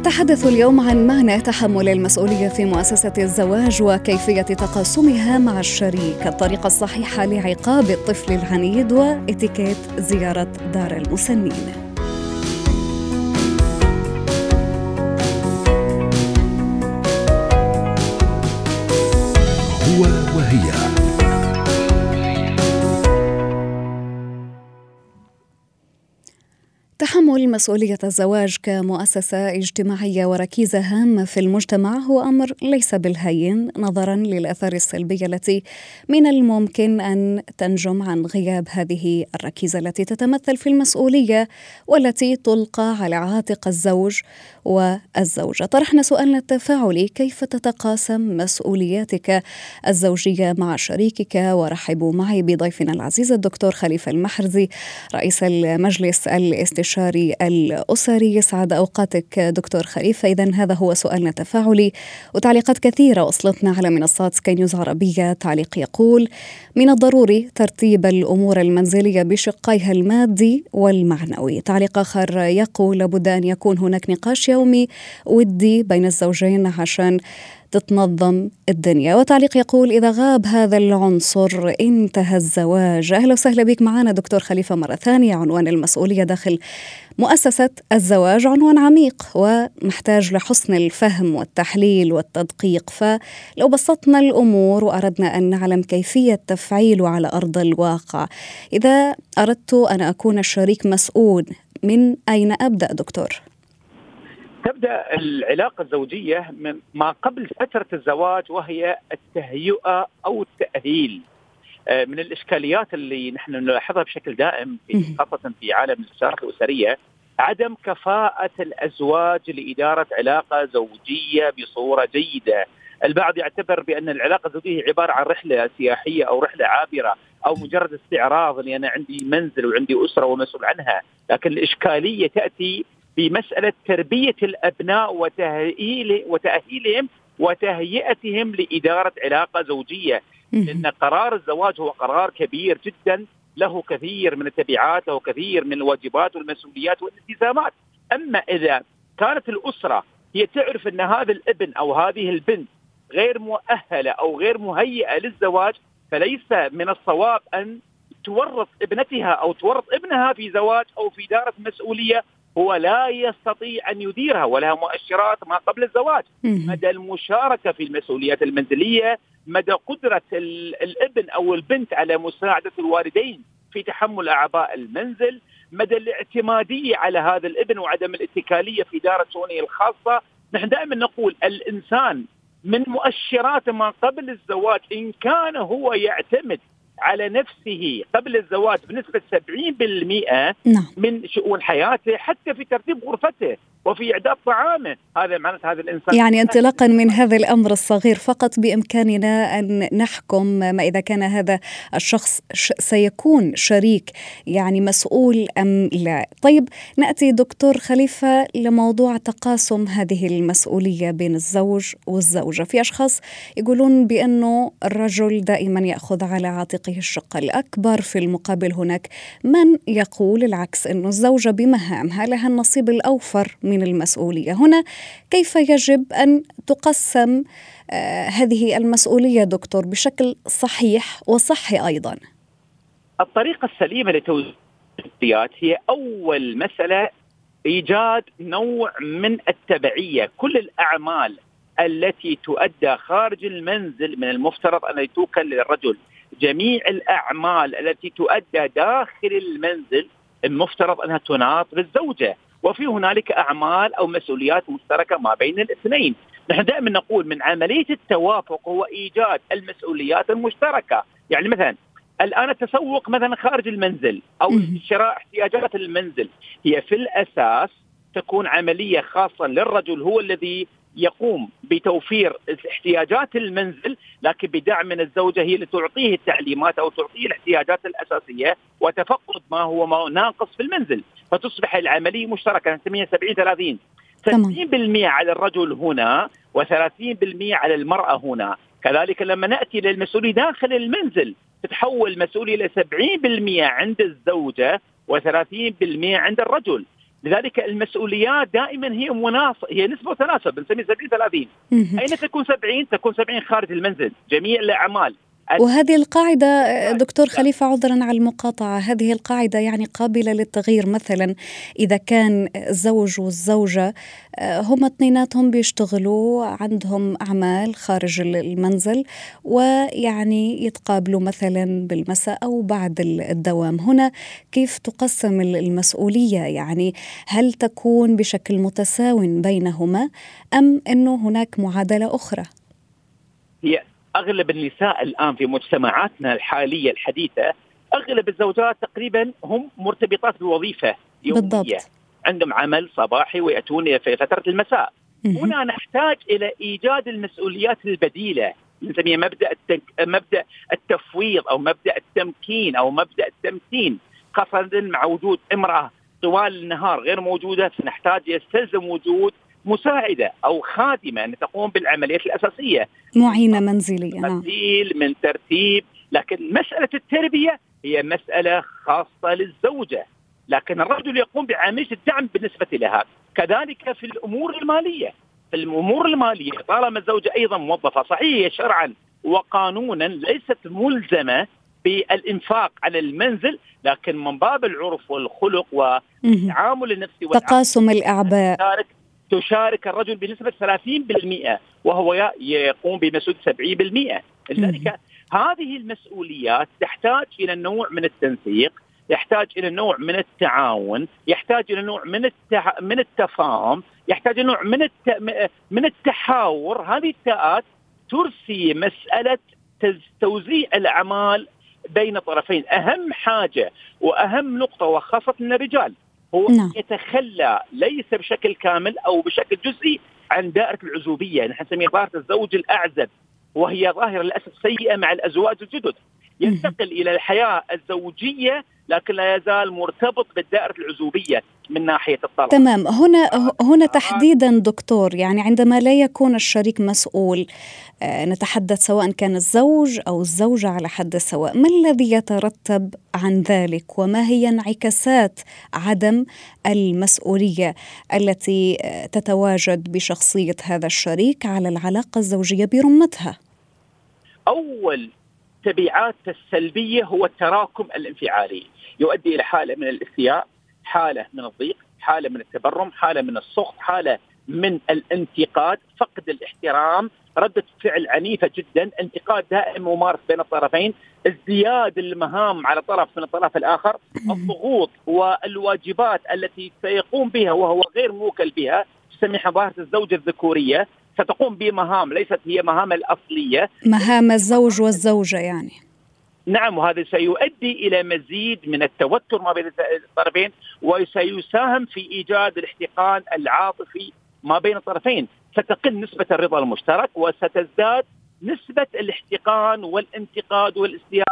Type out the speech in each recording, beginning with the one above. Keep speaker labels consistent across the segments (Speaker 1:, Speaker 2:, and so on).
Speaker 1: نتحدث اليوم عن معنى تحمل المسؤولية في مؤسسة الزواج وكيفية تقاسمها مع الشريك، الطريقة الصحيحة لعقاب الطفل العنيد وإتيكيت زيارة دار المسنين. مسؤولية الزواج كمؤسسة اجتماعية وركيزة هامة في المجتمع هو أمر ليس بالهين نظرا للآثار السلبية التي من الممكن أن تنجم عن غياب هذه الركيزة التي تتمثل في المسؤولية والتي تلقى على عاتق الزوج والزوجة. طرحنا سؤالنا التفاعلي كيف تتقاسم مسؤولياتك الزوجية مع شريكك؟ ورحبوا معي بضيفنا العزيز الدكتور خليفة المحرزي رئيس المجلس الاستشاري الأسري يسعد أوقاتك دكتور خليفة. إذا هذا هو سؤالنا التفاعلي. وتعليقات كثيرة وصلتنا على منصات سكاي نيوز عربية. تعليق يقول من الضروري ترتيب الأمور المنزلية بشقيها المادي والمعنوي. تعليق آخر يقول لابد أن يكون هناك نقاش يومي ودي بين الزوجين عشان تتنظم الدنيا. وتعليق يقول إذا غاب هذا العنصر انتهى الزواج. أهلا وسهلا بك. معنا دكتور خليفة مرة ثانية عنوان المسؤولية داخل مؤسسة الزواج عنوان عميق ومحتاج لحسن الفهم والتحليل والتدقيق. فلو بسطنا الأمور وأردنا أن نعلم كيفية تفعيله على أرض الواقع إذا أردت أن أكون الشريك مسؤول من أين أبدأ دكتور؟
Speaker 2: تبدأ العلاقة الزوجية من ما قبل فترة الزواج وهي التهيئه أو التأهيل. آه، من الإشكاليات اللي نحن نلاحظها بشكل دائم في خاصة في عالم الاستشارات الاسريه عدم كفاءة الأزواج لإدارة علاقة زوجية بصورة جيدة. البعض يعتبر بأن العلاقة الزوجية عبارة عن رحلة سياحية أو رحلة عابرة أو مجرد استعراض اني أنا عندي منزل وعندي أسرة ومسؤول عنها، لكن الإشكالية تأتي في مساله تربية الأبناء وتاهيل وتأهيلهم وتهيئتهم لإدارة علاقة زوجية. لأن قرار الزواج هو قرار كبير جدا. له كثير من التبعات له كثير من الواجبات والمسؤوليات والالتزامات. أما إذا كانت الأسرة هي تعرف أن هذا الابن أو هذه البنت غير مؤهلة أو غير مهيئة للزواج فليس من الصواب أن تورط ابنتها أو تورط ابنها في زواج أو في دائره مسؤولية. هو لا يستطيع أن يديرها ولها مؤشرات ما قبل الزواج. مدى المشاركة في المسؤوليات المنزلية مدى قدرة الابن أو البنت على مساعدة الوالدين في تحمل اعباء المنزل مدى الاعتمادية على هذا الابن وعدم الاتكالية في دار شؤونه الخاصة. نحن دائما نقول الإنسان من مؤشرات ما قبل الزواج إن كان هو يعتمد على نفسه قبل الزواج بنسبة 70% نعم. من شؤون حياته حتى في ترتيب غرفته وفي إعداد طعامه. هذا معناته هذا الإنسان
Speaker 1: يعني انطلاقا من هذا الأمر الصغير فقط بإمكاننا أن نحكم ما إذا كان هذا الشخص سيكون شريك يعني مسؤول أم لا. طيب نأتي دكتور خليفة لموضوع تقاسم هذه المسؤولية بين الزوج والزوجة. في أشخاص يقولون بأنه الرجل دائما يأخذ على عاتقه الشق الأكبر في المقابل هناك. من يقول العكس أنه الزوجة بمهامها لها النصيب الأوفر من المسؤولية. هنا كيف يجب أن تقسم آه، هذه المسؤولية دكتور بشكل صحيح وصحي أيضا؟
Speaker 2: الطريقة السليمة لتوزيع هي أول مسألة إيجاد نوع من التبعية. كل الأعمال التي تؤدى خارج المنزل من المفترض أن توكل للرجل. جميع الأعمال التي تؤدى داخل المنزل المفترض أنها تناط بالزوجة. وفي هنالك أعمال أو مسؤوليات مشتركة ما بين الاثنين. نحن دائما نقول من عملية التوافق هو إيجاد المسؤوليات المشتركة. يعني مثلا الآن التسوق مثلا خارج المنزل أو شراء احتياجات المنزل. هي في الأساس تكون عملية خاصة للرجل هو الذي يقوم بتوفير احتياجات المنزل لكن بدعم من الزوجة هي اللي تعطيه التعليمات أو تعطيه الاحتياجات الأساسية وتفقد ما هو ناقص في المنزل. فتصبح العملية مشتركة نسميها 70 30 60% على الرجل هنا و30% على المرأة هنا. كذلك لما نأتي للمسؤوليه داخل المنزل تتحول المسؤوليه إلى 70% عند الزوجة و30% عند الرجل. لذلك المسؤوليات دائما هي مناص هي نسبة وتناسب بنسميه 70 30 أين تكون 70 تكون 70 خارج المنزل جميع الأعمال.
Speaker 1: وهذه القاعدة دكتور خليفة عذرا على المقاطعة هذه القاعدة يعني قابلة للتغيير. مثلا إذا كان الزوج والزوجة آه، هم اثنيناتهم بيشتغلوا عندهم أعمال خارج المنزل ويعني يتقابلوا مثلا بالمساء أو بعد الدوام. هنا كيف تقسم المسؤولية؟ يعني هل تكون بشكل متساو بينهما أم أنه هناك معادلة أخرى؟
Speaker 2: هي أغلب النساء الآن في مجتمعاتنا الحالية الحديثة أغلب الزوجات تقريبا هم مرتبطات بوظيفة يومية بالضبط. عندهم عمل صباحي ويأتون في فترة المساء هنا نحتاج إلى إيجاد المسؤوليات البديلة نسميها مبدأ. مبدأ التفويض أو مبدأ التمكين أو مبدأ التمكين خاصة مع وجود امرأة طوال النهار غير موجودة فنحتاج يستلزم وجود مساعدة أو خادمة ان تقوم بالعمليات الأساسية.
Speaker 1: معينة منزلية
Speaker 2: نعم. من ترتيب. لكن مسألة التربية هي مسألة خاصة للزوجة. لكن الرجل يقوم بعملية الدعم بالنسبة لها. كذلك في الأمور المالية. في الأمور المالية طالما الزوجه أيضا موظفة صحيح شرعا وقانونا ليست ملزمة بالإنفاق على المنزل لكن من باب العرف والخلق والتعامل النفسي
Speaker 1: تقاسم الأعباء.
Speaker 2: تشارك الرجل بنسبة 30% وهو يقوم بمسؤولية 70% لذلك هذه المسؤوليات تحتاج إلى نوع من التنسيق يحتاج إلى نوع من التعاون، يحتاج إلى نوع من التح... من التفاهم، يحتاج إلى نوع من الت... من التحاور، هذه التاءات ترسي مسألة توزيع الأعمال بين طرفين، أهم حاجة وأهم نقطة وخاصة الرجال هو نعم. يتخلى ليس بشكل كامل أو بشكل جزئي عن دائرة العزوبية، نحن نسميها ظاهرة الزوج الأعزب وهي ظاهرة للأسف سيئة مع الأزواج الجدد. ينتقل إلى الحياة الزوجية لكن لا يزال مرتبط بالدائرة العزوبية من ناحية الطلاق.
Speaker 1: تمام، هنا هنا تحديدا دكتور يعني عندما لا يكون الشريك مسؤول آه، نتحدث سواء كان الزوج أو الزوجة على حد سواء، ما الذي يترتب عن ذلك وما هي انعكاسات عدم المسؤولية التي آه، تتواجد بشخصية هذا الشريك على العلاقة الزوجية برمتها؟
Speaker 2: أول تبعات السلبية هو التراكم الانفعالي. يؤدي إلى حالة من الاستياء حالة من الضيق حالة من التبرم حالة من السخط حالة من الانتقاد. فقد الاحترام ردة فعل عنيفة جدا. انتقاد دائم ممارس بين الطرفين. ازدياد المهام على طرف من الطرف الآخر. الضغوط والواجبات التي سيقوم بها وهو غير موكل بها تسميها ظاهرة الزوجة الذكورية. ستقوم بمهام ليست هي مهام الأصلية.
Speaker 1: مهام الزوج والزوجة يعني.
Speaker 2: نعم وهذا سيؤدي إلى مزيد من التوتر ما بين الطرفين وسيساهم في إيجاد الاحتقان العاطفي ما بين الطرفين. ستقل نسبة الرضا المشترك وستزداد نسبة الاحتقان والانتقاد والاستياء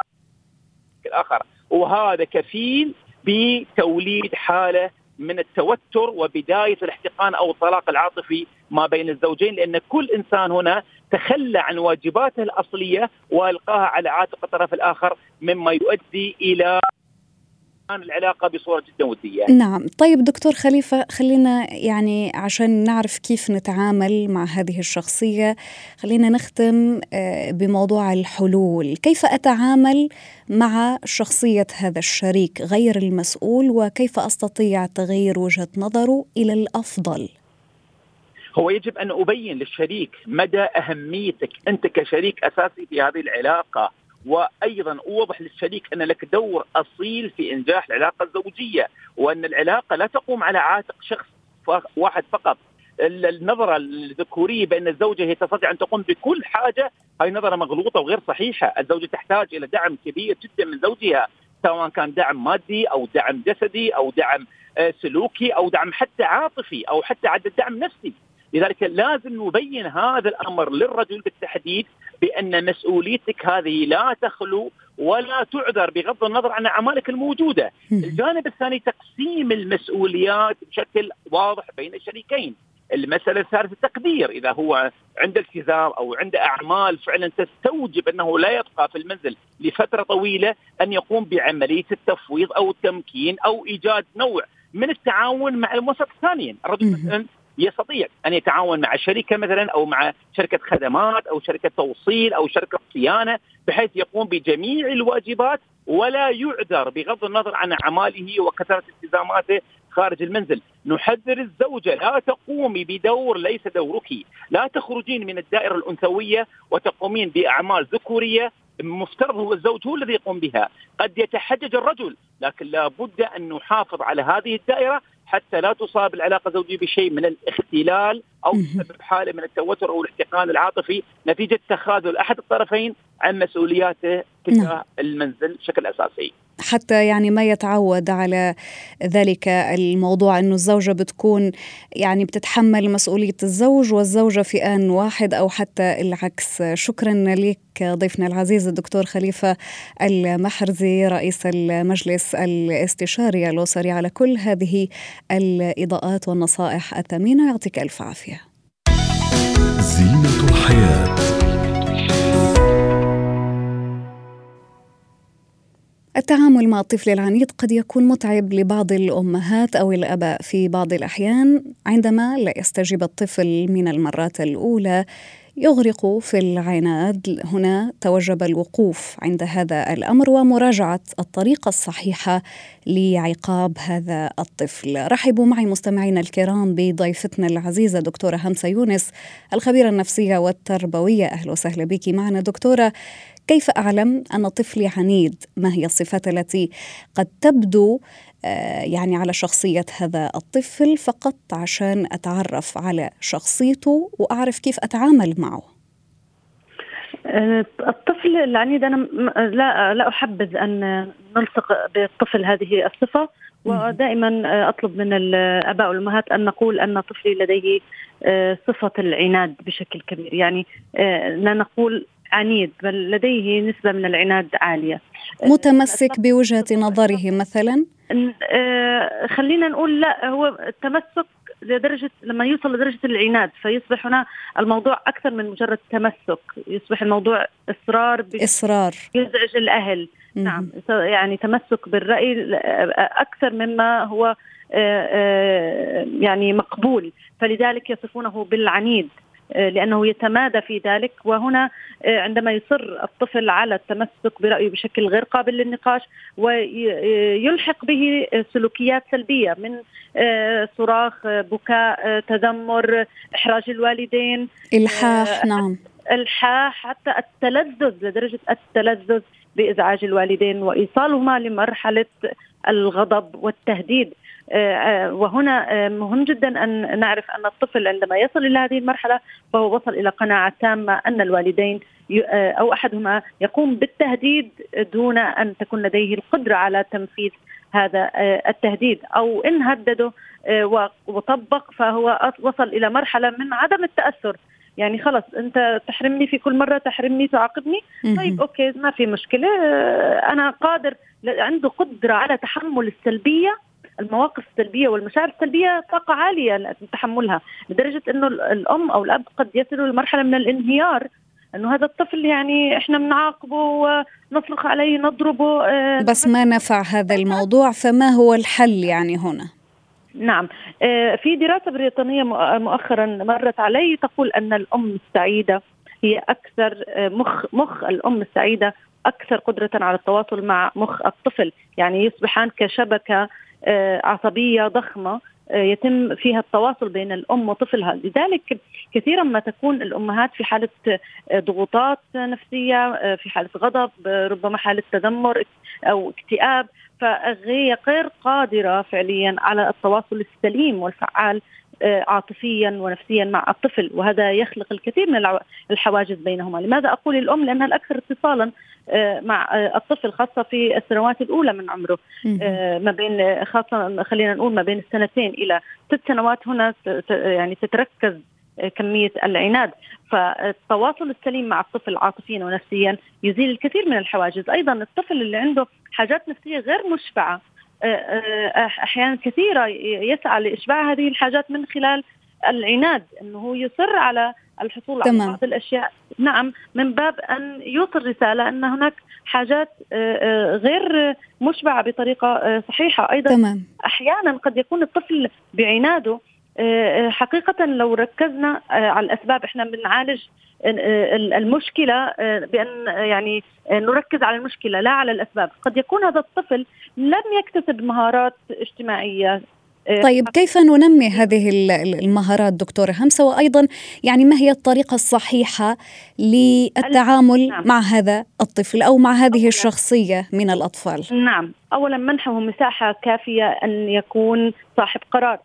Speaker 2: الآخر وهذا كفيل بتوليد حالة من التوتر وبداية الاحتقان أو الطلاق العاطفي ما بين الزوجين لأن كل إنسان هنا تخلى عن واجباته الأصلية وألقاها على عاتق الطرف الآخر مما يؤدي إلى العلاقة بصورة جدا ودية.
Speaker 1: نعم، طيب دكتور خليفة خلينا يعني عشان نعرف كيف نتعامل مع هذه الشخصية، خلينا نختم آه، بموضوع الحلول، كيف أتعامل مع شخصية هذا الشريك غير المسؤول وكيف أستطيع تغيير وجهة نظره إلى الأفضل؟
Speaker 2: هو يجب أن أبين للشريك مدى أهميتك أنت كشريك أساسي في هذه العلاقة وأيضا أوضح للشريك أن لك دور أصيل في إنجاح العلاقة الزوجية وأن العلاقة لا تقوم على عاتق شخص واحد فقط. النظرة الذكورية بأن الزوجة هي تستطيع أن تقوم بكل حاجة هاي نظرة مغلوطة وغير صحيحة، الزوجة تحتاج إلى دعم كبير جدا من زوجها سواء كان دعم مادي أو دعم جسدي أو دعم آه، سلوكي أو دعم حتى عاطفي أو حتى عدد دعم نفسي. لذلك لازم نبين هذا الأمر للرجل بالتحديد بأن مسؤوليتك هذه لا تخلو ولا تعذر بغض النظر عن أعمالك الموجودة. الجانب الثاني تقسيم المسؤوليات بشكل واضح بين الشريكين. المسألة الثالثة التقدير إذا هو عنده التزام أو عنده أعمال فعلا تستوجب أنه لا يبقى في المنزل لفترة طويلة أن يقوم بعملية التفويض أو التمكين أو إيجاد نوع من التعاون مع المؤسسة الثانية الرجل مثلا يستطيع أن يتعاون مع شركة مثلا أو مع شركة خدمات أو شركة توصيل أو شركة صيانة بحيث يقوم بجميع الواجبات ولا يعذر بغض النظر عن أعماله وكثرة التزاماته خارج المنزل. نحذر الزوجة لا تقومي بدور ليس دورك. لا تخرجين من الدائرة الأنثوية وتقومين بأعمال ذكورية. مفترض هو الزوج هو الذي يقوم بها. قد يتحجج الرجل لكن لابد أن نحافظ على هذه الدائرة حتى لا تصاب العلاقة الزوجية بشيء من الاختلال أو تسبب حالة من التوتر أو الاحتقان العاطفي نتيجة تخاذل أحد الطرفين عن مسؤولياته تجاه نعم. المنزل بشكل أساسي.
Speaker 1: حتى يعني ما يتعود على ذلك الموضوع إنه الزوجة بتكون يعني بتتحمل مسؤولية الزوج والزوجة في آن واحد أو حتى العكس. شكرا لك ضيفنا العزيز الدكتور خليفة المحرزي رئيس المجلس الاستشاري الأسري على كل هذه الإضاءات والنصائح الثمينة. يعطيك ألف عافية. زينة الحياة. التعامل مع الطفل العنيد قد يكون متعب لبعض الأمهات أو الأباء في بعض الأحيان عندما لا يستجيب الطفل من المرات الأولى يغرق في العناد هنا توجب الوقوف عند هذا الأمر ومراجعة الطريقة الصحيحة لعقاب هذا الطفل. رحبوا معي مستمعينا الكرام بضيفتنا العزيزة دكتورة همسة يونس الخبيرة النفسية والتربوية أهلا وسهلا بك معنا دكتورة كيف أعلم أن طفلي عنيد؟ ما هي الصفات التي قد تبدو يعني على شخصية هذا الطفل فقط عشان أتعرف على شخصيته وأعرف كيف أتعامل معه.
Speaker 3: آه، الطفل العنيد أنا لا لا أحبذ أن نلصق بالطفل هذه الصفة ودائما آه، أطلب من الآباء والأمهات أن نقول أن طفلي لديه صفة العناد بشكل كبير. يعني لا نقول عنيد بل لديه نسبة من العناد عالية.
Speaker 1: متمسك بوجهة نظره مثلا؟
Speaker 3: آه، خلينا نقول لا هو التمسك لدرجة لما يوصل لدرجة العناد فيصبح هنا الموضوع أكثر من مجرد تمسك. يصبح الموضوع إصرار
Speaker 1: إصرار.
Speaker 3: يزعج الأهل. م- نعم. يعني تمسك بالرأي أكثر مما هو آه، يعني مقبول. فلذلك يصفونه بالعنيد. آه، لأنه يتمادى في ذلك. وهنا آه، عندما يصر الطفل على التمسك برأيه بشكل غير قابل للنقاش ويلحق به سلوكيات سلبية من آه، صراخ بكاء تذمر إحراج الوالدين
Speaker 1: إلحاح نعم.
Speaker 3: إلحاح حتى التلذذ لدرجة التلذذ بإزعاج الوالدين وايصالهما لمرحلة الغضب والتهديد. آه، آه، وهنا آه، مهم جدا أن نعرف أن الطفل عندما يصل إلى هذه المرحلة فهو وصل إلى قناعة تامة أن الوالدين أو أحدهما يقوم بالتهديد دون أن تكون لديه القدرة على تنفيذ هذا التهديد. أو إن هدده وطبق فهو وصل إلى مرحلة من عدم التأثر يعني خلص انت تحرمني في كل مرة تحرمني تعاقبني؟ طيب أوكي ما في مشكلة. أنا قادر عنده قدرة على تحمل السلبية المواقف السلبية والمشاعر السلبية طاقة عالية لتحملها لدرجة إنه الأم أو الأب قد يصلوا لمرحله من الانهيار إنه هذا الطفل يعني إحنا بنعاقبه ونصرخ عليه نضربه
Speaker 1: آه، بس ما نفع هذا الموضوع فما هو الحل يعني هنا؟
Speaker 3: نعم. آه، في دراسة بريطانية مؤخرا مرت علي تقول أن الأم السعيدة هي أكثر آه، مخ مخ الأم السعيدة أكثر قدرة على التواصل مع مخ الطفل. يعني يصبحان كشبكة آه، عصبية ضخمة يتم فيها التواصل بين الأم وطفلها. لذلك كثيرا ما تكون الأمهات في حالة ضغوطات نفسية في حالة غضب ربما حالة تذمر أو اكتئاب. فهي غير قادرة فعليا على التواصل السليم والفعال آه، عاطفيا ونفسيا مع الطفل. وهذا يخلق الكثير من الحواجز بينهما. لماذا أقول الأم؟ لأنها الأكثر اتصالا آه، مع آه، الطفل خاصة في السنوات الأولى من عمره. ما بين خاصة خلينا نقول ما بين السنتين إلى ست سنوات هنا يعني تتركز كمية العناد. فالتواصل السليم مع الطفل عاطفيا ونفسيا يزيل الكثير من الحواجز. أيضا الطفل اللي عنده حاجات نفسية غير مشبعة آه، آه، أحيانا كثيرة يسعى لإشباع هذه الحاجات من خلال العناد إنه هو يصر على الحصول تمام. على بعض الأشياء نعم من باب أن يوصل رسالة أن هناك حاجات آه، غير مشبعة بطريقة صحيحة أيضا تمام. أحيانا قد يكون الطفل بعناده حقيقة لو ركزنا على الأسباب إحنا بنعالج المشكلة بأن يعني نركز على المشكلة لا على الأسباب، قد يكون هذا الطفل لم يكتسب مهارات اجتماعية
Speaker 1: طيب كيف ننمي هذه المهارات دكتورة همسة؟ وأيضا يعني ما هي الطريقة الصحيحة للتعامل نعم. مع هذا الطفل أو مع هذه. الشخصية من الأطفال؟
Speaker 3: نعم. أولا منحه مساحة كافية أن يكون صاحب قرار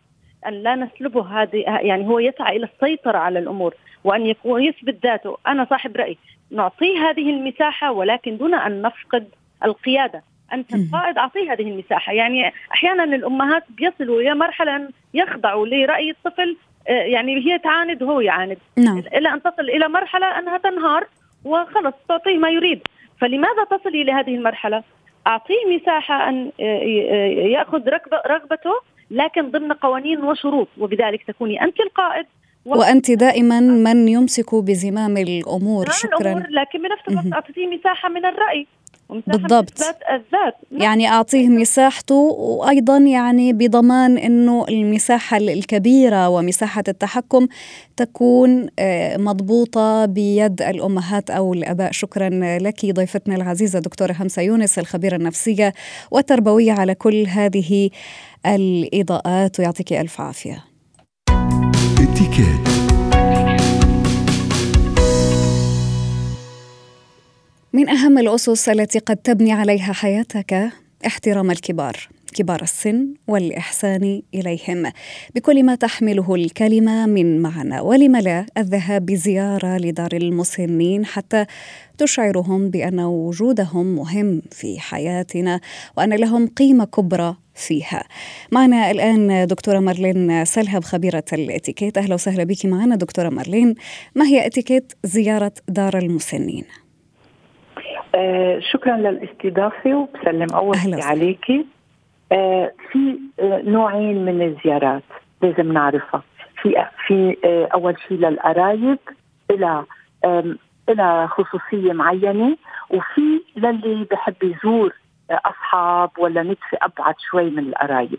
Speaker 3: أن لا نسلبه هذه يعني هو يسعى إلى السيطرة على الأمور وأن يكون يثبت ذاته. أنا صاحب رأي نعطيه هذه المساحة ولكن دون أن نفقد القيادة. أنت القائد أعطيه هذه المساحة. يعني أحيانا الأمهات بيصلوا إلى مرحلة أن يخضعوا لرأي الطفل آه، يعني هي تعاند وهو يعاند. نعم. إلى أن تصل إلى مرحلة أنها تنهار وخلص تعطيه ما يريد. فلماذا تصل إلى هذه المرحلة؟ أعطيه مساحة أن آه، آه، يأخذ رغبته لكن ضمن قوانين وشروط وبذلك تكوني أنت القائد.
Speaker 1: وأنت دائما من يمسك بزمام الأمور. شكرا.
Speaker 3: الأمور لكن بنفس الوقت أعطيه مساحة من الرأي.
Speaker 1: بالضبط. الذات. يعني أعطيه مساحته وأيضا يعني بضمان أنه المساحة الكبيرة ومساحة التحكم تكون آه، مضبوطة بيد الأمهات أو الأباء. شكرا لك ضيفتنا العزيزة دكتورة همسة يونس الخبيرة النفسية والتربوية على كل هذه الإضاءات ويعطيك ألف عافية. من أهم الأسس التي قد تبني عليها حياتك؟ احترام الكبار كبار السن والإحسان إليهم. بكل ما تحمله الكلمة من معنى. ولم لا الذهاب بزيارة لدار المسنين حتى تشعرهم بأن وجودهم مهم في حياتنا وأن لهم قيمة كبرى فيها. معنا الآن دكتورة مارلين سلهب خبيرة الإتيكيت. أهلا وسهلا بك. معنا دكتورة مارلين ما هي إتيكيت زيارة دار المسنين؟
Speaker 4: آه شكرا للاستضافة وبسلم أول شيء عليكي آه في آه نوعين من الزيارات لازم نعرفها. في في آه أول شيء للقرايب إلى إلى خصوصية معينة وفي للي بحب يزور أصحاب ولا ندفي أبعد شوي من القرايب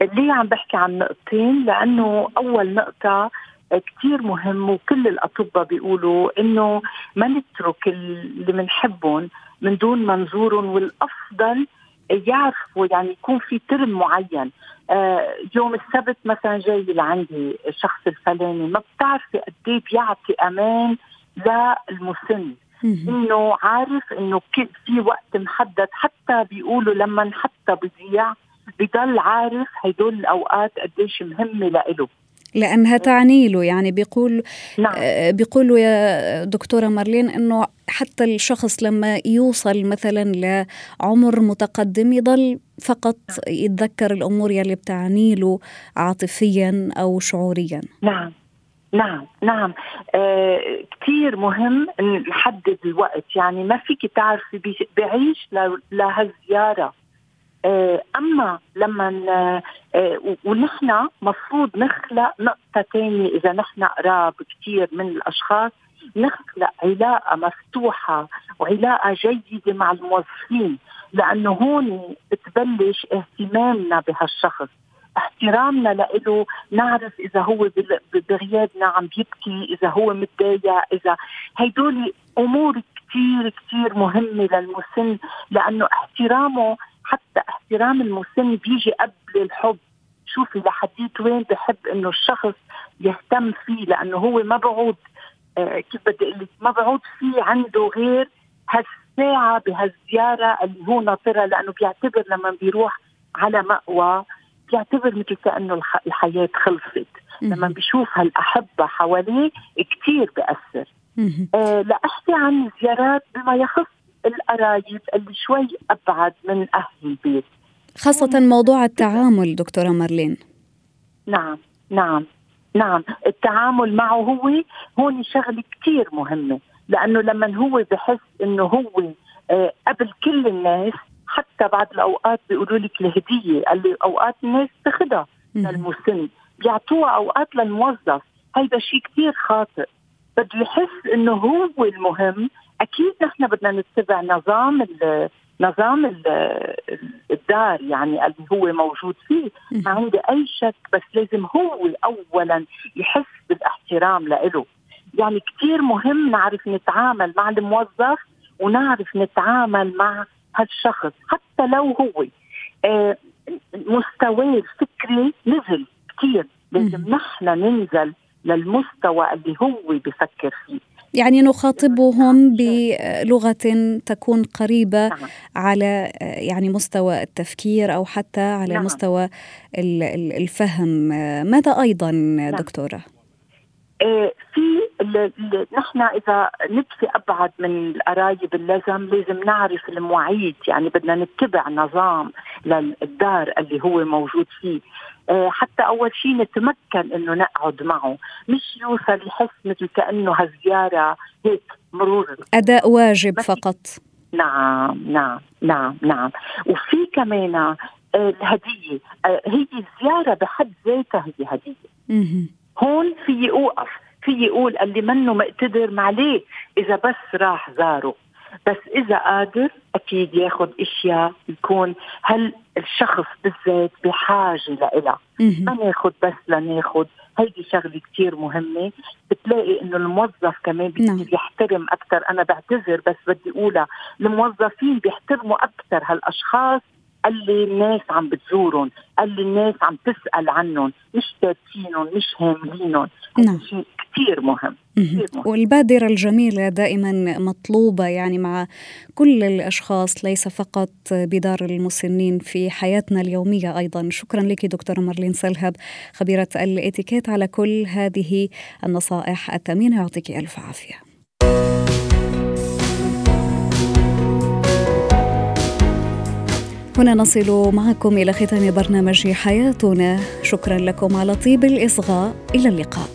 Speaker 4: ليه عم بحكي عن نقطتين لأنه أول نقطة كثير مهم وكل الأطباء بيقولوا إنه ما نترك اللي بنحبهم من دون ما نزورهم والأفضل يعرفوا يعني يكون في ترم معين. آه يوم السبت مثلا جاي لعندي الشخص الفلاني ما بتعرفي قد إيه بيعطي أمان للمسن. إنه عارف إنه في وقت محدد حتى بيقولوا لما حتى بضيع بضل عارف هدول الأوقات قديش مهمة لإله.
Speaker 1: لأنها تعني له. يعني بيقول نعم. آه، بيقولوا يا دكتورة مارلين إنه حتى الشخص لما يوصل مثلا لعمر متقدم يضل فقط يتذكر الأمور يلي بتعني له عاطفيا أو شعوريا.
Speaker 4: نعم. نعم. نعم. آه كثير مهم نحدد الوقت. يعني ما فيك تعرفي بعيش لهالزيارة. أما لما آه ونحن مفروض نخلق نقطة ثانية إذا نحن قراب كثير من الأشخاص نخلق علاقة مفتوحة وعلاقة جيدة مع الموظفين لأنه هون بتبلش اهتمامنا بهالشخص. احترامنا له نعرف إذا هو بغيابنا عم بيبكي إذا هو متضايق إذا هدول أمور كثير كثير مهمة للمسن لأنه احترامه حتى احترام المسن بيجي قبل الحب. شوفي لحديت وين بحب إنه الشخص يهتم فيه لأنه هو ما بعود آه كيف بدي أقول لك ما بعود في عنده غير هالساعة بهالزيارة اللي هو ناطرها لأنه بيعتبر لما بيروح على مأوى بيعتبر مثل كأنه الحياة خلصت. لما بيشوف هالأحبة حواليه كثير بأثر آه لأحكي عن الزيارات بما يخص القرايب اللي شوي أبعد من أهل البيت.
Speaker 1: خاصة موضوع التعامل دكتورة مارلين.
Speaker 4: نعم نعم نعم. التعامل معه هو هون شغلة كثير مهمة لأنه لما هو بحس إنه هو آه قبل كل الناس حتى بعض الأوقات بيقولوا لك الهدية اللي أوقات الناس تاخذها للمسن بيعطوها أوقات للموظف. هيدا شيء كثير خاطئ. بده يحس إنه هو المهم أكيد نحن بدنا نتبع نظام ال نظام الدار يعني اللي هو موجود فيه. ما عندي أي شك بس لازم هو اولا يحس بالاحترام لإله يعني كثير مهم نعرف نتعامل مع الموظف ونعرف نتعامل مع هالشخص حتى لو هو آه مستواه الفكري نزل كثير لازم نحن ننزل للمستوى اللي هو بفكر فيه.
Speaker 1: يعني نخاطبهم بلغة تكون قريبة نعم. على يعني مستوى التفكير أو حتى على نعم. مستوى الفهم ماذا أيضا نعم. دكتورة؟
Speaker 4: إيه، في نحن إذا نبكي أبعد من القرايب اللازم لازم نعرف المواعيد يعني بدنا نتبع نظام للدار اللي هو موجود فيه حتى أول شيء نتمكن إنه نقعد معه. مش يوصل يحس مثل كأنه هالزيارة هيك مرور.
Speaker 1: أداء واجب فقط.
Speaker 4: نعم نعم نعم نعم. وفي كمان آه، الهدية. آه، هي الزيارة بحد ذاتها هي هدية. هون في اوقف في يقول اللي منه مقتدر معليه إذا بس راح زاره. بس إذا قادر أكيد ياخذ إشياء يكون هل الشخص بالذات بحاجة لإلها. ما ناخذ بس لناخذ هيدي شغلة كثير مهمة. بتلاقي إنه الموظف كمان نعم. بيحترم أكثر أنا بعتذر بس بدي أقولها. الموظفين بيحترموا أكثر هالأشخاص اللي الناس عم بتزورهم اللي الناس عم تسأل عنهم مش تاتينهم مش هاملينهم. نعم. شيء كثير مهم.
Speaker 1: والبادرة الجميلة دائما مطلوبة يعني مع كل الأشخاص ليس فقط بدار المسنين في حياتنا اليومية أيضا. شكرا لك دكتورة مارلين سلهب خبيرة الإتيكيت على كل هذه النصائح. الثمينة يعطيك ألف عافية. هنا نصل معكم إلى ختام برنامج حياتنا. شكرا لكم على طيب الإصغاء. إلى اللقاء.